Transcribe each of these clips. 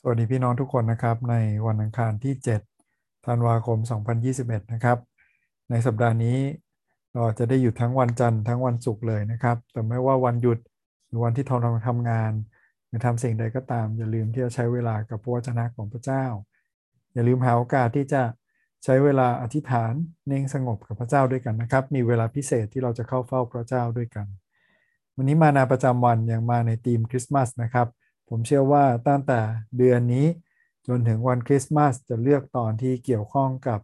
สวัสดีพี่น้องทุกคนนะครับในวันอังคารที่ 7 ธันวาคม 2021 นะครับ ในสัปดาห์นี้เราจะได้หยุดทั้งวันจันทร์ทั้งวันศุกร์เลยนะครับ แต่ไม่ว่าวันหยุดหรือวันที่ทองทำงาน หรือทำสิ่งใดก็ตาม อย่าลืมที่จะใช้เวลากับพระวจนะของพระเจ้า อย่าลืมหาโอกาสที่จะใช้เวลาอธิษฐานเน่งสงบกับพระเจ้าด้วยกันนะครับ มีเวลาพิเศษที่เราจะเข้าเฝ้าพระเจ้าด้วยกัน วันนี้มานาประจำวันยังมาในธีมคริสต์มาสนะครับ ผมเชื่อว่าตั้งแต่เดือนนี้จนถึงวันคริสต์มาสจะเลือกตอนที่เกี่ยวข้องกับ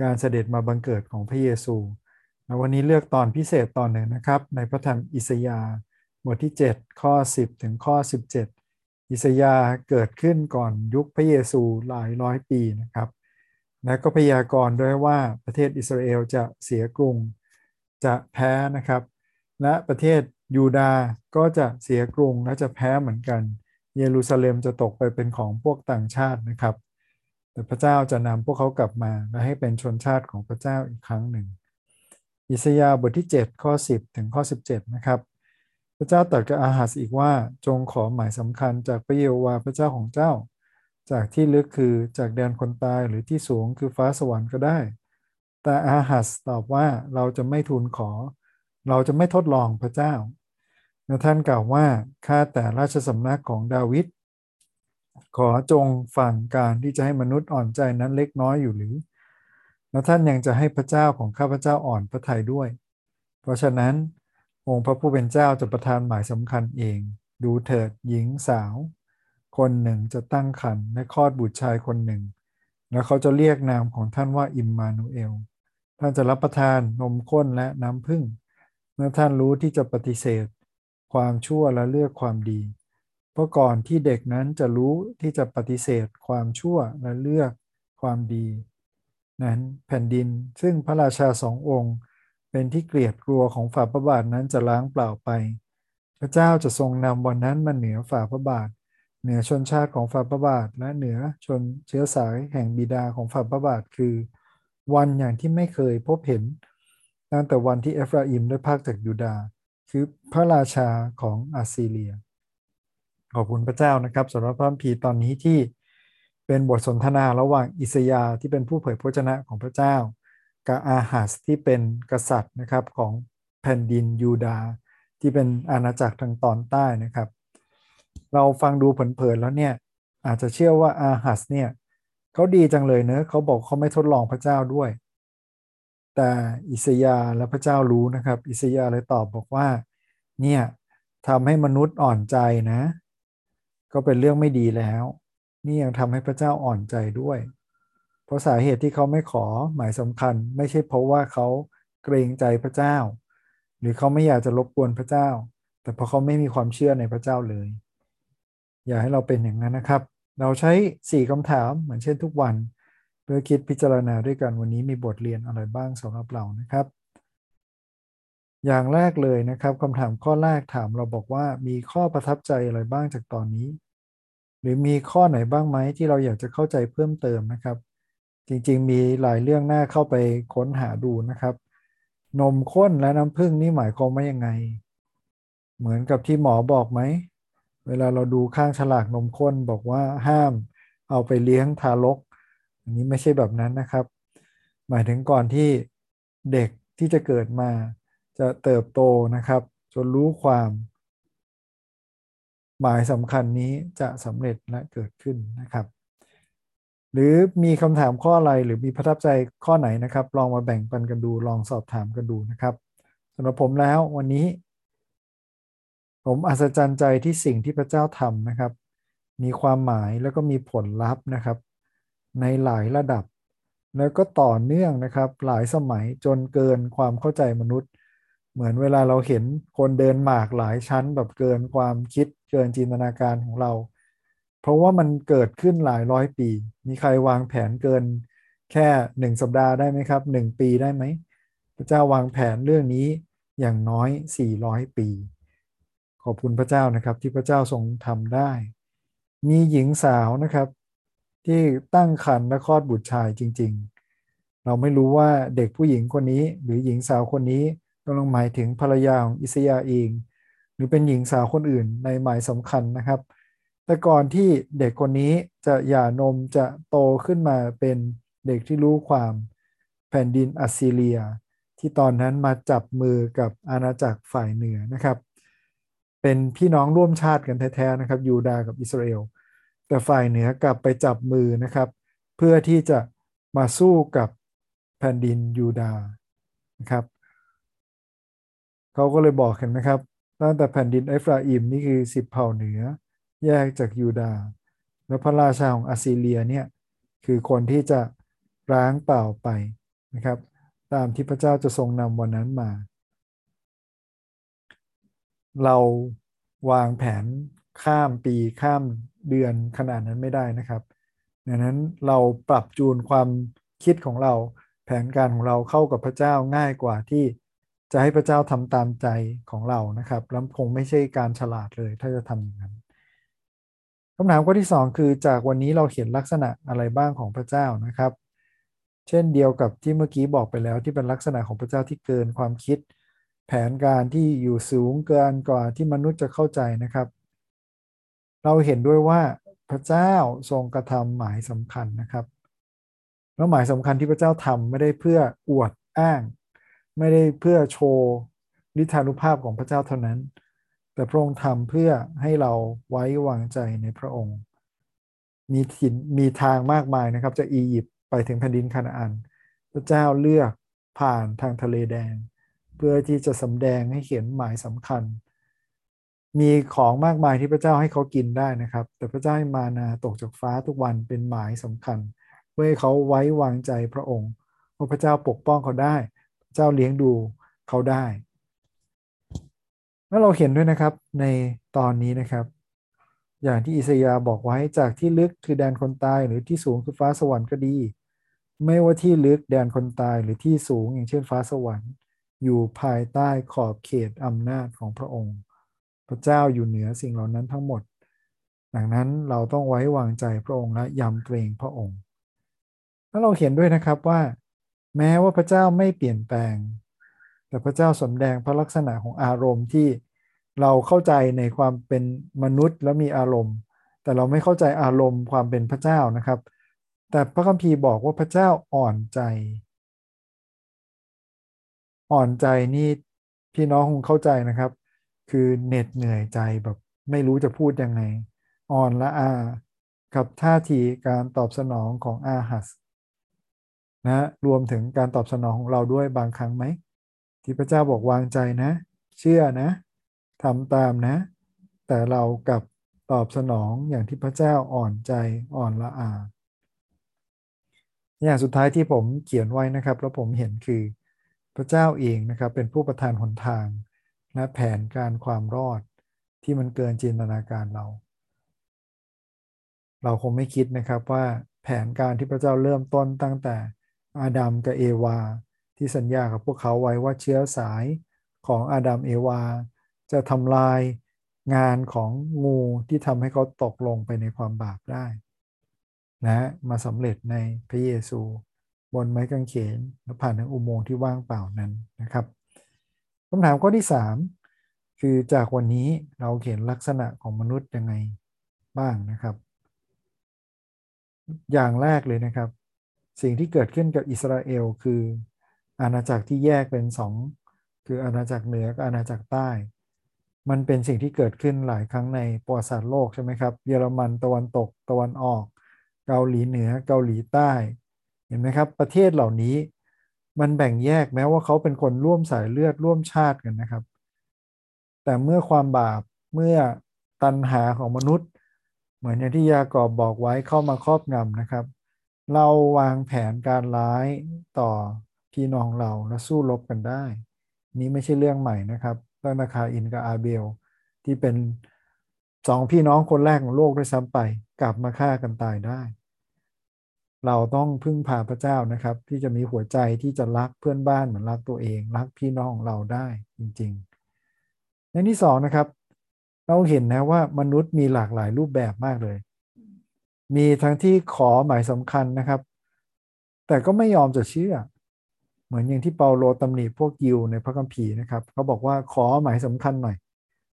การเสด็จมาบังเกิดของพระเยซู วันนี้เลือกตอนพิเศษตอนหนึ่งนะครับ ในพระธรรมอิสยาห์บทที่ 7 ข้อ 10 ถึงข้อ 17 อิสยาห์เกิดขึ้นก่อนยุคพระเยซูหลายร้อยปีนะครับ และก็พยากรณ์ด้วยว่าประเทศอิสราเอลจะเสียกรุงจะแพ้นะครับ และประเทศยูดาห์ก็จะเสียกรุงและจะแพ้เหมือนกัน เยรูซาเล็มจะตกไปเป็นของพวกต่างชาตินะครับ แต่พระเจ้าจะนำพวกเขากลับมาและให้เป็นชนชาติของพระเจ้าอีกครั้งหนึ่ง อิสยาห์บทที่ 7 ข้อ 10 ถึงข้อ 17 นะครับ พระเจ้าตรัสกับอาหัสอีกว่าจงขอหมายสำคัญจากพระเยโฮวาห์พระเจ้าของเจ้า จากที่ลึกคือจากแดนคนตายหรือที่สูงคือฟ้าสวรรค์ก็ได้ แต่อาหัสตอบว่าเราจะไม่ทูลขอ เราจะไม่ทดลองพระเจ้า และท่านกล่าวว่าข้าแต่ราชสำนักของดาวิดขอจงฟังการที่จะให้มนุษย์อ่อนใจนั้นเล็กน้อยอยู่หรือ แล้วท่านยังจะให้พระเจ้าของข้าพเจ้าอ่อนพระทัยด้วย เพราะฉะนั้นองค์พระผู้เป็นเจ้าจะประทานหมายสำคัญเอง ดูเถิดหญิงสาว คนหนึ่งจะตั้งครรภ์และคลอดบุตรชายคนหนึ่ง แล้วเขาจะเรียกนามของท่านว่าอิมมานูเอล ท่านจะรับประทานนมข้นและน้ำผึ้งเมื่อท่านรู้ที่จะปฏิเสธ ความชั่วและเลือกความดี เพราะก่อนที่เด็กนั้นจะรู้ที่จะปฏิเสธความชั่วและเลือกความดี นั้นแผ่นดินซึ่งพระราชาสององค์ เป็นที่เกลียดกลัวของฝ่าพระบาทนั้นจะล้างเปล่าไป พระเจ้าจะทรงนำวันนั้นมาเหนือฝ่าพระบาท เหนือชนชาติของฝ่าพระบาทและเหนือชนเชื้อสายแห่งบิดาของฝ่าพระบาทคือ วันอย่างที่ไม่เคยพบเห็นตั้งแต่วันที่เอฟราอิมได้พากจากยูดาห์ คือพระราชาของอาซีเรีย ขอบคุณพระเจ้านะครับสำหรับพระพีตอนนี้ที่เป็นบทสนทนาระหว่างอิสยาที่เป็นผู้เผยพระชนะของพระเจ้า กับอาหัสที่เป็นกษัตริย์นะครับของแผ่นดินยูดาห์ที่เป็นอาณาจักรทางตอนใต้นะครับ เราฟังดูเผินๆแล้วเนี่ยอาจจะเชื่อว่าอาหัสเนี่ยเขาดีจังเลยเนอะเขาบอกเขาไม่ทดลองพระเจ้าด้วย แต่อิสยาและพระเจ้ารู้นะครับ อิสยาเลยตอบบอกว่า เนี่ยทำให้มนุษย์อ่อนใจนะ ก็เป็นเรื่องไม่ดีแล้ว นี่ยังทำให้พระเจ้าอ่อนใจด้วย เพราะสาเหตุที่เขาไม่ขอหมายสำคัญ ไม่ใช่เพราะว่าเขาเกรงใจพระเจ้า หรือเขาไม่อยากจะรบกวนพระเจ้า แต่เพราะเขาไม่มีความเชื่อในพระเจ้าเลย อย่าให้เราเป็นอย่างนั้นนะครับ เราใช้สี่คำถามเหมือนเช่นทุกวัน เพื่อคิดพิจารณาด้วยกันวันนี้มีบทเรียนอะไรบ้างสำหรับเรานะครับ อย่างแรกเลยนะครับคำถามข้อแรกถามเราบอกว่ามีข้อประทับใจอะไรบ้างจากตอนนี้ หรือมีข้อไหนบ้างไหมที่เราอยากจะเข้าใจเพิ่มเติมนะครับ จริงๆ มีหลายเรื่องน่าเข้าไปค้นหาดูนะครับ นมข้นและน้ำผึ้งนี่หมายความว่ายังไง เหมือนกับที่หมอบอกไหมเวลาเราดูข้างฉลากนมข้นบอกว่าห้ามเอาไปเลี้ยงทารก อันนี้ไม่ใช่แบบนั้นนะครับ หมายถึงก่อนที่เด็กที่จะเกิดมาจะเติบโตนะครับ จนรู้ความ หมายสำคัญนี้จะสำเร็จและเกิดขึ้นนะครับ หรือมีคำถามข้ออะไรหรือมีประทับใจข้อไหนนะครับ ลองมาแบ่งปันกันดู ลองสอบถามกันดูนะครับสำหรับผมแล้ววันนี้ ผมอัศจรรย์ใจที่สิ่งที่พระเจ้าทำนะครับ มีความหมายแล้วก็มีผลลัพธ์นะครับ ในหลายระดับ แล้วก็ต่อเนื่องนะครับ หลายสมัยจนเกินความเข้าใจมนุษย์ เหมือนเวลาเราเห็นคนเดินหมากหลายชั้นแบบเกินความคิดเกินจินตนาการของเรา เพราะว่ามันเกิดขึ้นหลายร้อยปี มีใครวางแผนเกินแค่หนึ่งสัปดาห์ได้ไหมครับหนึ่งปีได้ไหมพระเจ้าวางแผนเรื่องนี้อย่างน้อย 400 ปี ขอบคุณพระเจ้านะครับที่พระเจ้าทรงทำได้ มีหญิงสาวนะครับ ที่ตั้งครรภ์และคลอดบุตรชายจริง ๆ เราไม่รู้ว่าเด็กผู้หญิงคนนี้ หรือหญิงสาวคนนี้กำลังหมายถึงภรรยาของอิสยาเอง หรือเป็นหญิงสาวคนอื่นในหมายสำคัญนะครับ แต่ก่อนที่เด็กคนนี้จะหย่านมจะโตขึ้นมาเป็นเด็กที่รู้ความแผ่นดินอัสซีเรีย ที่ตอนนั้นมาจับมือกับอาณาจักรฝ่ายเหนือนะครับ เป็นพี่น้องร่วมชาติกันแท้ๆนะครับยูดาห์กับอิสราเอล แต่ฝ่ายเหนือกลับไปจับมือนะครับ เพื่อที่จะมาสู้กับแผ่นดินยูดาห์นะครับเขาก็เลยบอกเห็นไหมครับตั้งแต่แผ่นดินเอฟราอิมนี่คือสิบเผ่าเหนือ แยกจากยูดาห์แล้วพระราชาของอัสซีเรียเนี่ยคือคนที่จะร้างเปล่าไปนะครับ ตามที่พระเจ้าจะทรงนำวันนั้นมา เราวางแผน ข้ามปีข้ามเดือนขนาดนั้นไม่ได้นะครับ ดังนั้นเราปรับจูนความคิดของเราแผนการของเราเข้ากับพระเจ้าง่ายกว่าที่จะให้พระเจ้าทำตามใจของเรานะครับแล้วคงไม่ใช่การฉลาดเลยถ้าจะทำอย่างนั้นคำถามข้อที่ 2 คือจากวันนี้เราเห็นลักษณะอะไรบ้างของพระเจ้านะครับ เช่นเดียวกับที่เมื่อกี้บอกไปแล้วที่เป็นลักษณะของพระเจ้าที่เกินความคิด แผนการที่อยู่สูงเกินกว่าที่มนุษย์จะเข้าใจนะครับ เราเห็นด้วยว่าพระเจ้าทรงกระทำหมายสำคัญนะครับ แล้วหมายสำคัญที่พระเจ้าทำไม่ได้เพื่ออวดอ้าง ไม่ได้เพื่อโชว์ฤทธานุภาพของพระเจ้าเท่านั้น แต่พระองค์ทำเพื่อให้เราไว้วางใจในพระองค์ มีถิ่นมีทางมากมายนะครับจะอียิปต์ไปถึงแผ่นดินคานาอัน พระเจ้าเลือกผ่านทางทะเลแดง เพื่อที่จะสำแดงให้เห็นหมายสำคัญ มีของมากมายที่พระเจ้าให้เขากินได้นะครับ แต่พระเจ้าให้มานาตกจากฟ้าทุกวันเป็นหมายสำคัญ เพื่อให้เขาไว้วางใจพระองค์ว่าพระเจ้าปกป้องเขาได้ พระเจ้าเลี้ยงดูเขาได้ แล้วเราเห็นด้วยนะครับในตอนนี้นะครับ อย่างที่อิสยาบอกไว้จากที่ลึกคือแดนคนตายหรือที่สูงคือฟ้าสวรรค์ก็ดี ไม่ว่าที่ลึกแดนคนตายหรือที่สูงอย่างเช่นฟ้าสวรรค์ อยู่ภายใต้ขอบเขตอำนาจของพระองค์ พระเจ้าอยู่เหนือสิ่งเหล่านั้นทั้งหมด ดังนั้นเราต้องไว้วางใจพระองค์และยำเกรงพระองค์ แล้วเราเห็นด้วยนะครับว่า แม้ว่าพระเจ้าไม่เปลี่ยนแปลง แต่พระเจ้าสมแดงพระลักษณะของอารมณ์ที่เราเข้าใจในความเป็นมนุษย์แล้วมีอารมณ์ แต่เราไม่เข้าใจอารมณ์ความเป็นพระเจ้านะครับ แต่พระคัมภีร์บอกว่าพระเจ้าอ่อนใจ อ่อนใจนี่พี่น้องคงเข้าใจนะครับ คือเหน็ดเหนื่อยใจแบบไม่รู้จะพูดยังไง อ่อนละอากับท่าทีการตอบสนองของอาหัสนะรวมถึงการตอบสนองของเราด้วยบางครั้งไหม ที่พระเจ้าบอกวางใจนะ เชื่อนะทำตามนะ แต่เรากับตอบสนองอย่างที่พระเจ้าอ่อนใจอ่อนละอาอย่างสุดท้ายที่ผมเขียนไว้นะครับ แล้วผมเห็นคือพระเจ้าเองนะครับเป็นผู้ประทานหนทาง และแผนการความรอดที่มันเกินจินตนาการเรา เราคงไม่คิดนะครับว่าแผนการที่พระเจ้าเริ่มต้นตั้งแต่อาดัมกับเอวา ที่สัญญากับพวกเขาไว้ว่าเชื้อสายของอาดัมเอวา จะทำลายงานของงูที่ทำให้เขาตกลงไปในความบาปได้นะมาสำเร็จในพระเยซู บนไม้กางเขนและผ่านทางอุโมงค์ที่ว่างเปล่านั้นนะครับ คำถามข้อที่3คือจากวันนี้เราเห็นลักษณะของมนุษย์ยังไงบ้างนะครับ อย่างแรกเลยนะครับ สิ่งที่เกิดขึ้นกับอิสราเอลคือ อาณาจักรที่แยกเป็นสองคืออาณาจักรเหนือกับอาณาจักรใต้ มันเป็นสิ่งที่เกิดขึ้นหลายครั้งในประวัติศาสตร์โลกใช่ไหมครับ เยอรมันตะวันตกตะวันออก เกาหลีเหนือเกาหลีใต้ เห็นไหมครับ ประเทศเหล่านี้ มันแบ่งแยกแม้ว่าเขาเป็นคนร่วมสายเลือดร่วมชาติกันนะครับ แต่เมื่อความบาปเมื่อตันหาของมนุษย์ เหมือนอย่างที่ยากอบบอกไว้เข้ามาครอบงำนะครับ เราวางแผนการร้ายต่อพี่น้องเราและสู้รบกันได้ นี้ไม่ใช่เรื่องใหม่นะครับตั้งแต่คาอินกับอาเบล ที่เป็นสองพี่น้องคนแรกของโลกด้วยซ้ำไป กลับมาฆ่ากันตายได้ เราต้องพึ่งพาพระเจ้านะครับ ที่จะมีหัวใจที่จะรักเพื่อนบ้านเหมือนรักตัวเอง รักพี่น้องเราได้จริง ๆ ในที่สองนะครับ เราเห็นนะว่ามนุษย์มีหลากหลายรูปแบบมากเลย มีทั้งที่ขอหมายสำคัญนะครับ แต่ก็ไม่ยอมจะเชื่อ เหมือนอย่างที่เปาโลตำหนิพวกยิวในพระคัมภีร์นะครับเขาบอกว่าขอหมายสำคัญหน่อย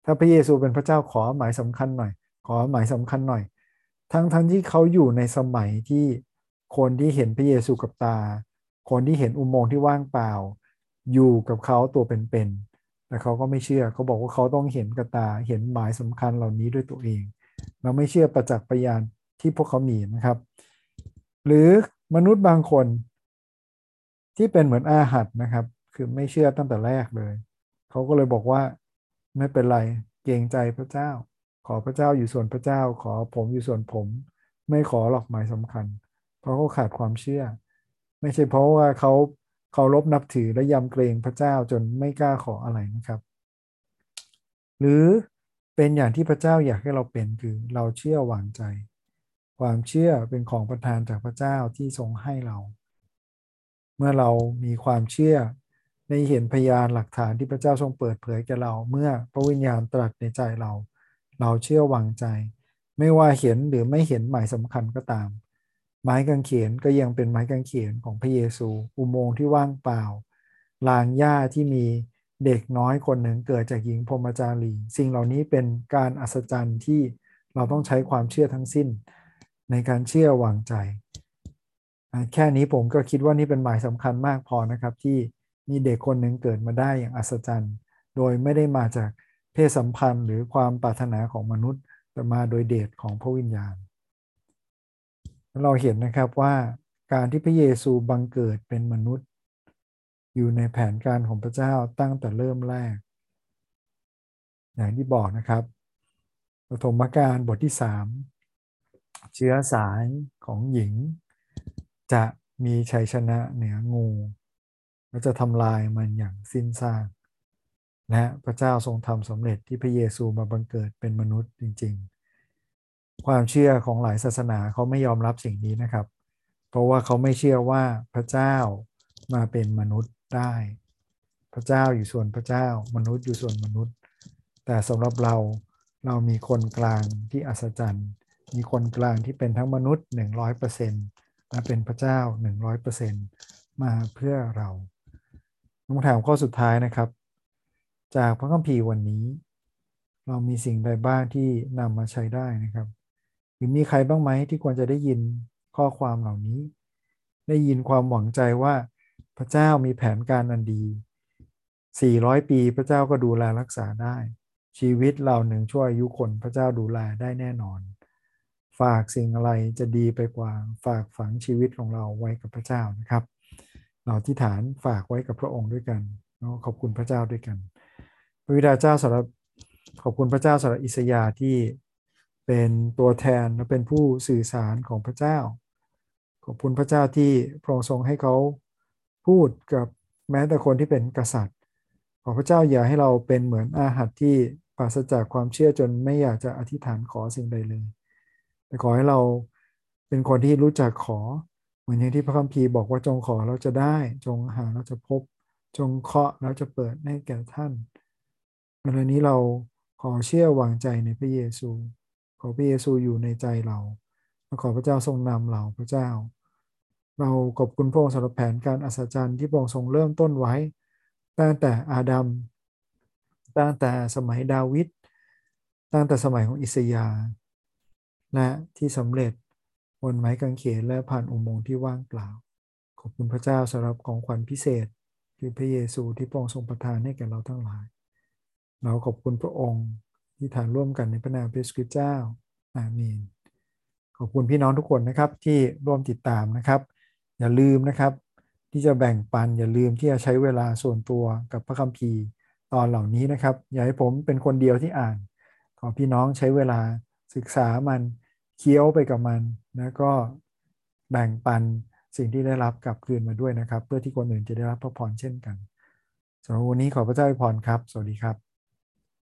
ถ้าพระเยซูเป็นพระเจ้าขอหมายสำคัญหน่อย ขอหมายสำคัญหน่อย ทั้งทั้งที่เขาอยู่ในสมัยที่ คนที่เห็นพระเยซูกับตา คนที่เห็นอุโมงค์ที่ว่างเปล่า อยู่กับเขาตัวเป็นๆแต่เขาก็ไม่เชื่อเขาบอกว่าเขาต้องเห็นกับตา เห็นหมายสำคัญเหล่านี้ด้วยตัวเอง เราไม่เชื่อประจักษ์พยานที่พวกเขามีนะครับ หรือมนุษย์บางคนที่เป็นเหมือนอาหัดนะครับ คือไม่เชื่อตั้งแต่แรกเลย เขาก็เลยบอกว่าไม่เป็นไรเกรงใจพระเจ้า ขอพระเจ้าอยู่ส่วนพระเจ้า ขอผมอยู่ส่วนผม ไม่ขอหรอกหมายสำคัญ ราะเขาขาดความเชื่อ ไม่ใช่เพราะว่าเขาเคารพนับถือและยำเกรงพระเจ้าจนไม่กล้าขออะไรนะครับ หรือเป็นอย่างที่พระเจ้าอยากให้เราเป็นคือเราเชื่อวางใจ ความเชื่อเป็นของประทานจากพระเจ้าที่ทรงให้เรา เมื่อเรามีความเชื่อได้เห็นพยานหลักฐานที่พระเจ้าทรงเปิดเผยแก่เรา เมื่อพระวิญญาณตรัสในใจเรา เราเชื่อวางใจ ไม่ว่าเห็นหรือไม่เห็นหมายสำคัญก็ตาม ไม้กางเขนก็ยังเป็นไม้กางเขนของพระเยซู อุโมงค์ที่ว่างเปล่า ลางหญ้าที่มีเด็กน้อยคนหนึ่งเกิดจากหญิงพรหมจารี สิ่งเหล่านี้เป็นการอัศจรรย์ที่เราต้องใช้ความเชื่อทั้งสิ้น ในการเชื่อวางใจ แค่นี้ผมก็คิดว่านี่เป็นหมายสำคัญมากพอนะครับ ที่มีเด็กคนหนึ่งเกิดมาได้อย่างอัศจรรย์ โดยไม่ได้มาจากเพศสัมพันธ์หรือความปรารถนาของมนุษย์ แต่มาโดยเดชของพระวิญญาณ เราเห็นนะครับว่าการที่พระเยซูบังเกิดเป็นมนุษย์ อยู่ในแผนการของพระเจ้าตั้งแต่เริ่มแรก อย่างที่บอกนะครับปฐมกาลบทที่ 3 เชื้อสายของหญิง จะมีชัยชนะเหนืองูและจะทำลายมันอย่างสิ้นซากและพระเจ้าทรงทำสำเร็จที่พระเยซูมาบังเกิดเป็นมนุษย์จริง ๆ ความเชื่อของหลายศาสนาเขาไม่ยอมรับสิ่งนี้นะครับ เพราะว่าเขาไม่เชื่อว่าพระเจ้ามาเป็นมนุษย์ได้ พระเจ้าอยู่ส่วนพระเจ้า มนุษย์อยู่ส่วนมนุษย์ แต่สำหรับเราเรามีคนกลางที่อัศจรรย์ มีคนกลางที่เป็นทั้งมนุษย์ 100%และเป็นพระเจ้า 100%มาเพื่อเราคำถามข้อสุดท้ายนะครับ จากพระคัมภีร์วันนี้ เรามีสิ่งใดบ้างที่นำมาใช้ได้นะครับ หรือมีใครบ้างไหมที่ควรจะได้ยินข้อความเหล่านี้ ได้ยินความหวังใจว่าพระเจ้ามีแผนการอันดี 400 ปีพระเจ้าก็ดูแลรักษาได้ ชีวิตเราหนึ่งช่วยอายุคนพระเจ้าดูแลได้แน่นอน ฝากสิ่งอะไรจะดีไปกว่า ฝากฝังชีวิตของเราไว้กับพระเจ้านะครับ เราที่ฐานฝากไว้กับพระองค์ด้วยกันขอบคุณพระเจ้าด้วยกัน พระวิดาเจ้าสำหรับขอบคุณพระเจ้าสำหรับอิสยาที่ เป็นตัวแทนและเป็นผู้สื่อสารของพระเจ้า ขอบคุณพระเจ้าที่พระองค์ทรงให้เขาพูดกับแม้แต่คนที่เป็นกษัตริย์ ขอพระเจ้าอย่าให้เราเป็นเหมือนอาหัดที่ปราศจากความเชื่อจนไม่อยากจะอธิษฐานขอสิ่งใดเลย แต่ขอให้เราเป็นคนที่รู้จักขอ เหมือนอย่างที่พระคัมภีร์บอกว่าจงขอเราจะได้ จงหาเราจะพบ จงเคาะเราจะเปิดให้แก่ท่านวันนี้เราขอเชื่อวางใจในพระเยซู ขอพระเยซูอยู่ในใจเราขอพระเจ้าทรงนำเราพระเจ้า เราขอบคุณพระองค์สำหรับแผนการอัศจรรย์ที่พระองค์ทรงเริ่มต้นไว้ ตั้งแต่อาดัมตั้งแต่สมัยดาวิดตั้งแต่สมัยของอิสยาและที่สำเร็จบนไม้กางเขนและผ่านอุโมงค์ที่ว่างเปล่า ขอบคุณพระเจ้าสำหรับของขวัญพิเศษคือพระเยซูที่พระองค์ทรงประทานให้แก่เราทั้งหลาย เราขอบคุณพระองค์ ที่ฐานร่วมกันในพระนามพระคริสต์เจ้าอาเมนขอบคุณพี่น้องทุกคนนะครับที่ร่วมติดตามนะครับ อย่าลืมนะครับ ที่จะแบ่งปันอย่าลืมที่จะใช้เวลาส่วนตัวกับพระคัมภีร์ตอนเหล่านี้นะครับ อย่าให้ผมเป็นคนเดียวที่อ่าน ขอพี่น้องใช้เวลาศึกษามันเคี้ยวไปกับมัน แล้วก็แบ่งปันสิ่งที่ได้รับกลับคืนมาด้วยนะครับ เพื่อที่คนอื่นจะได้รับพระพรเช่นกันสำหรับวันนี้ขอพระเจ้าอวยพรครับ สวัสดีครับ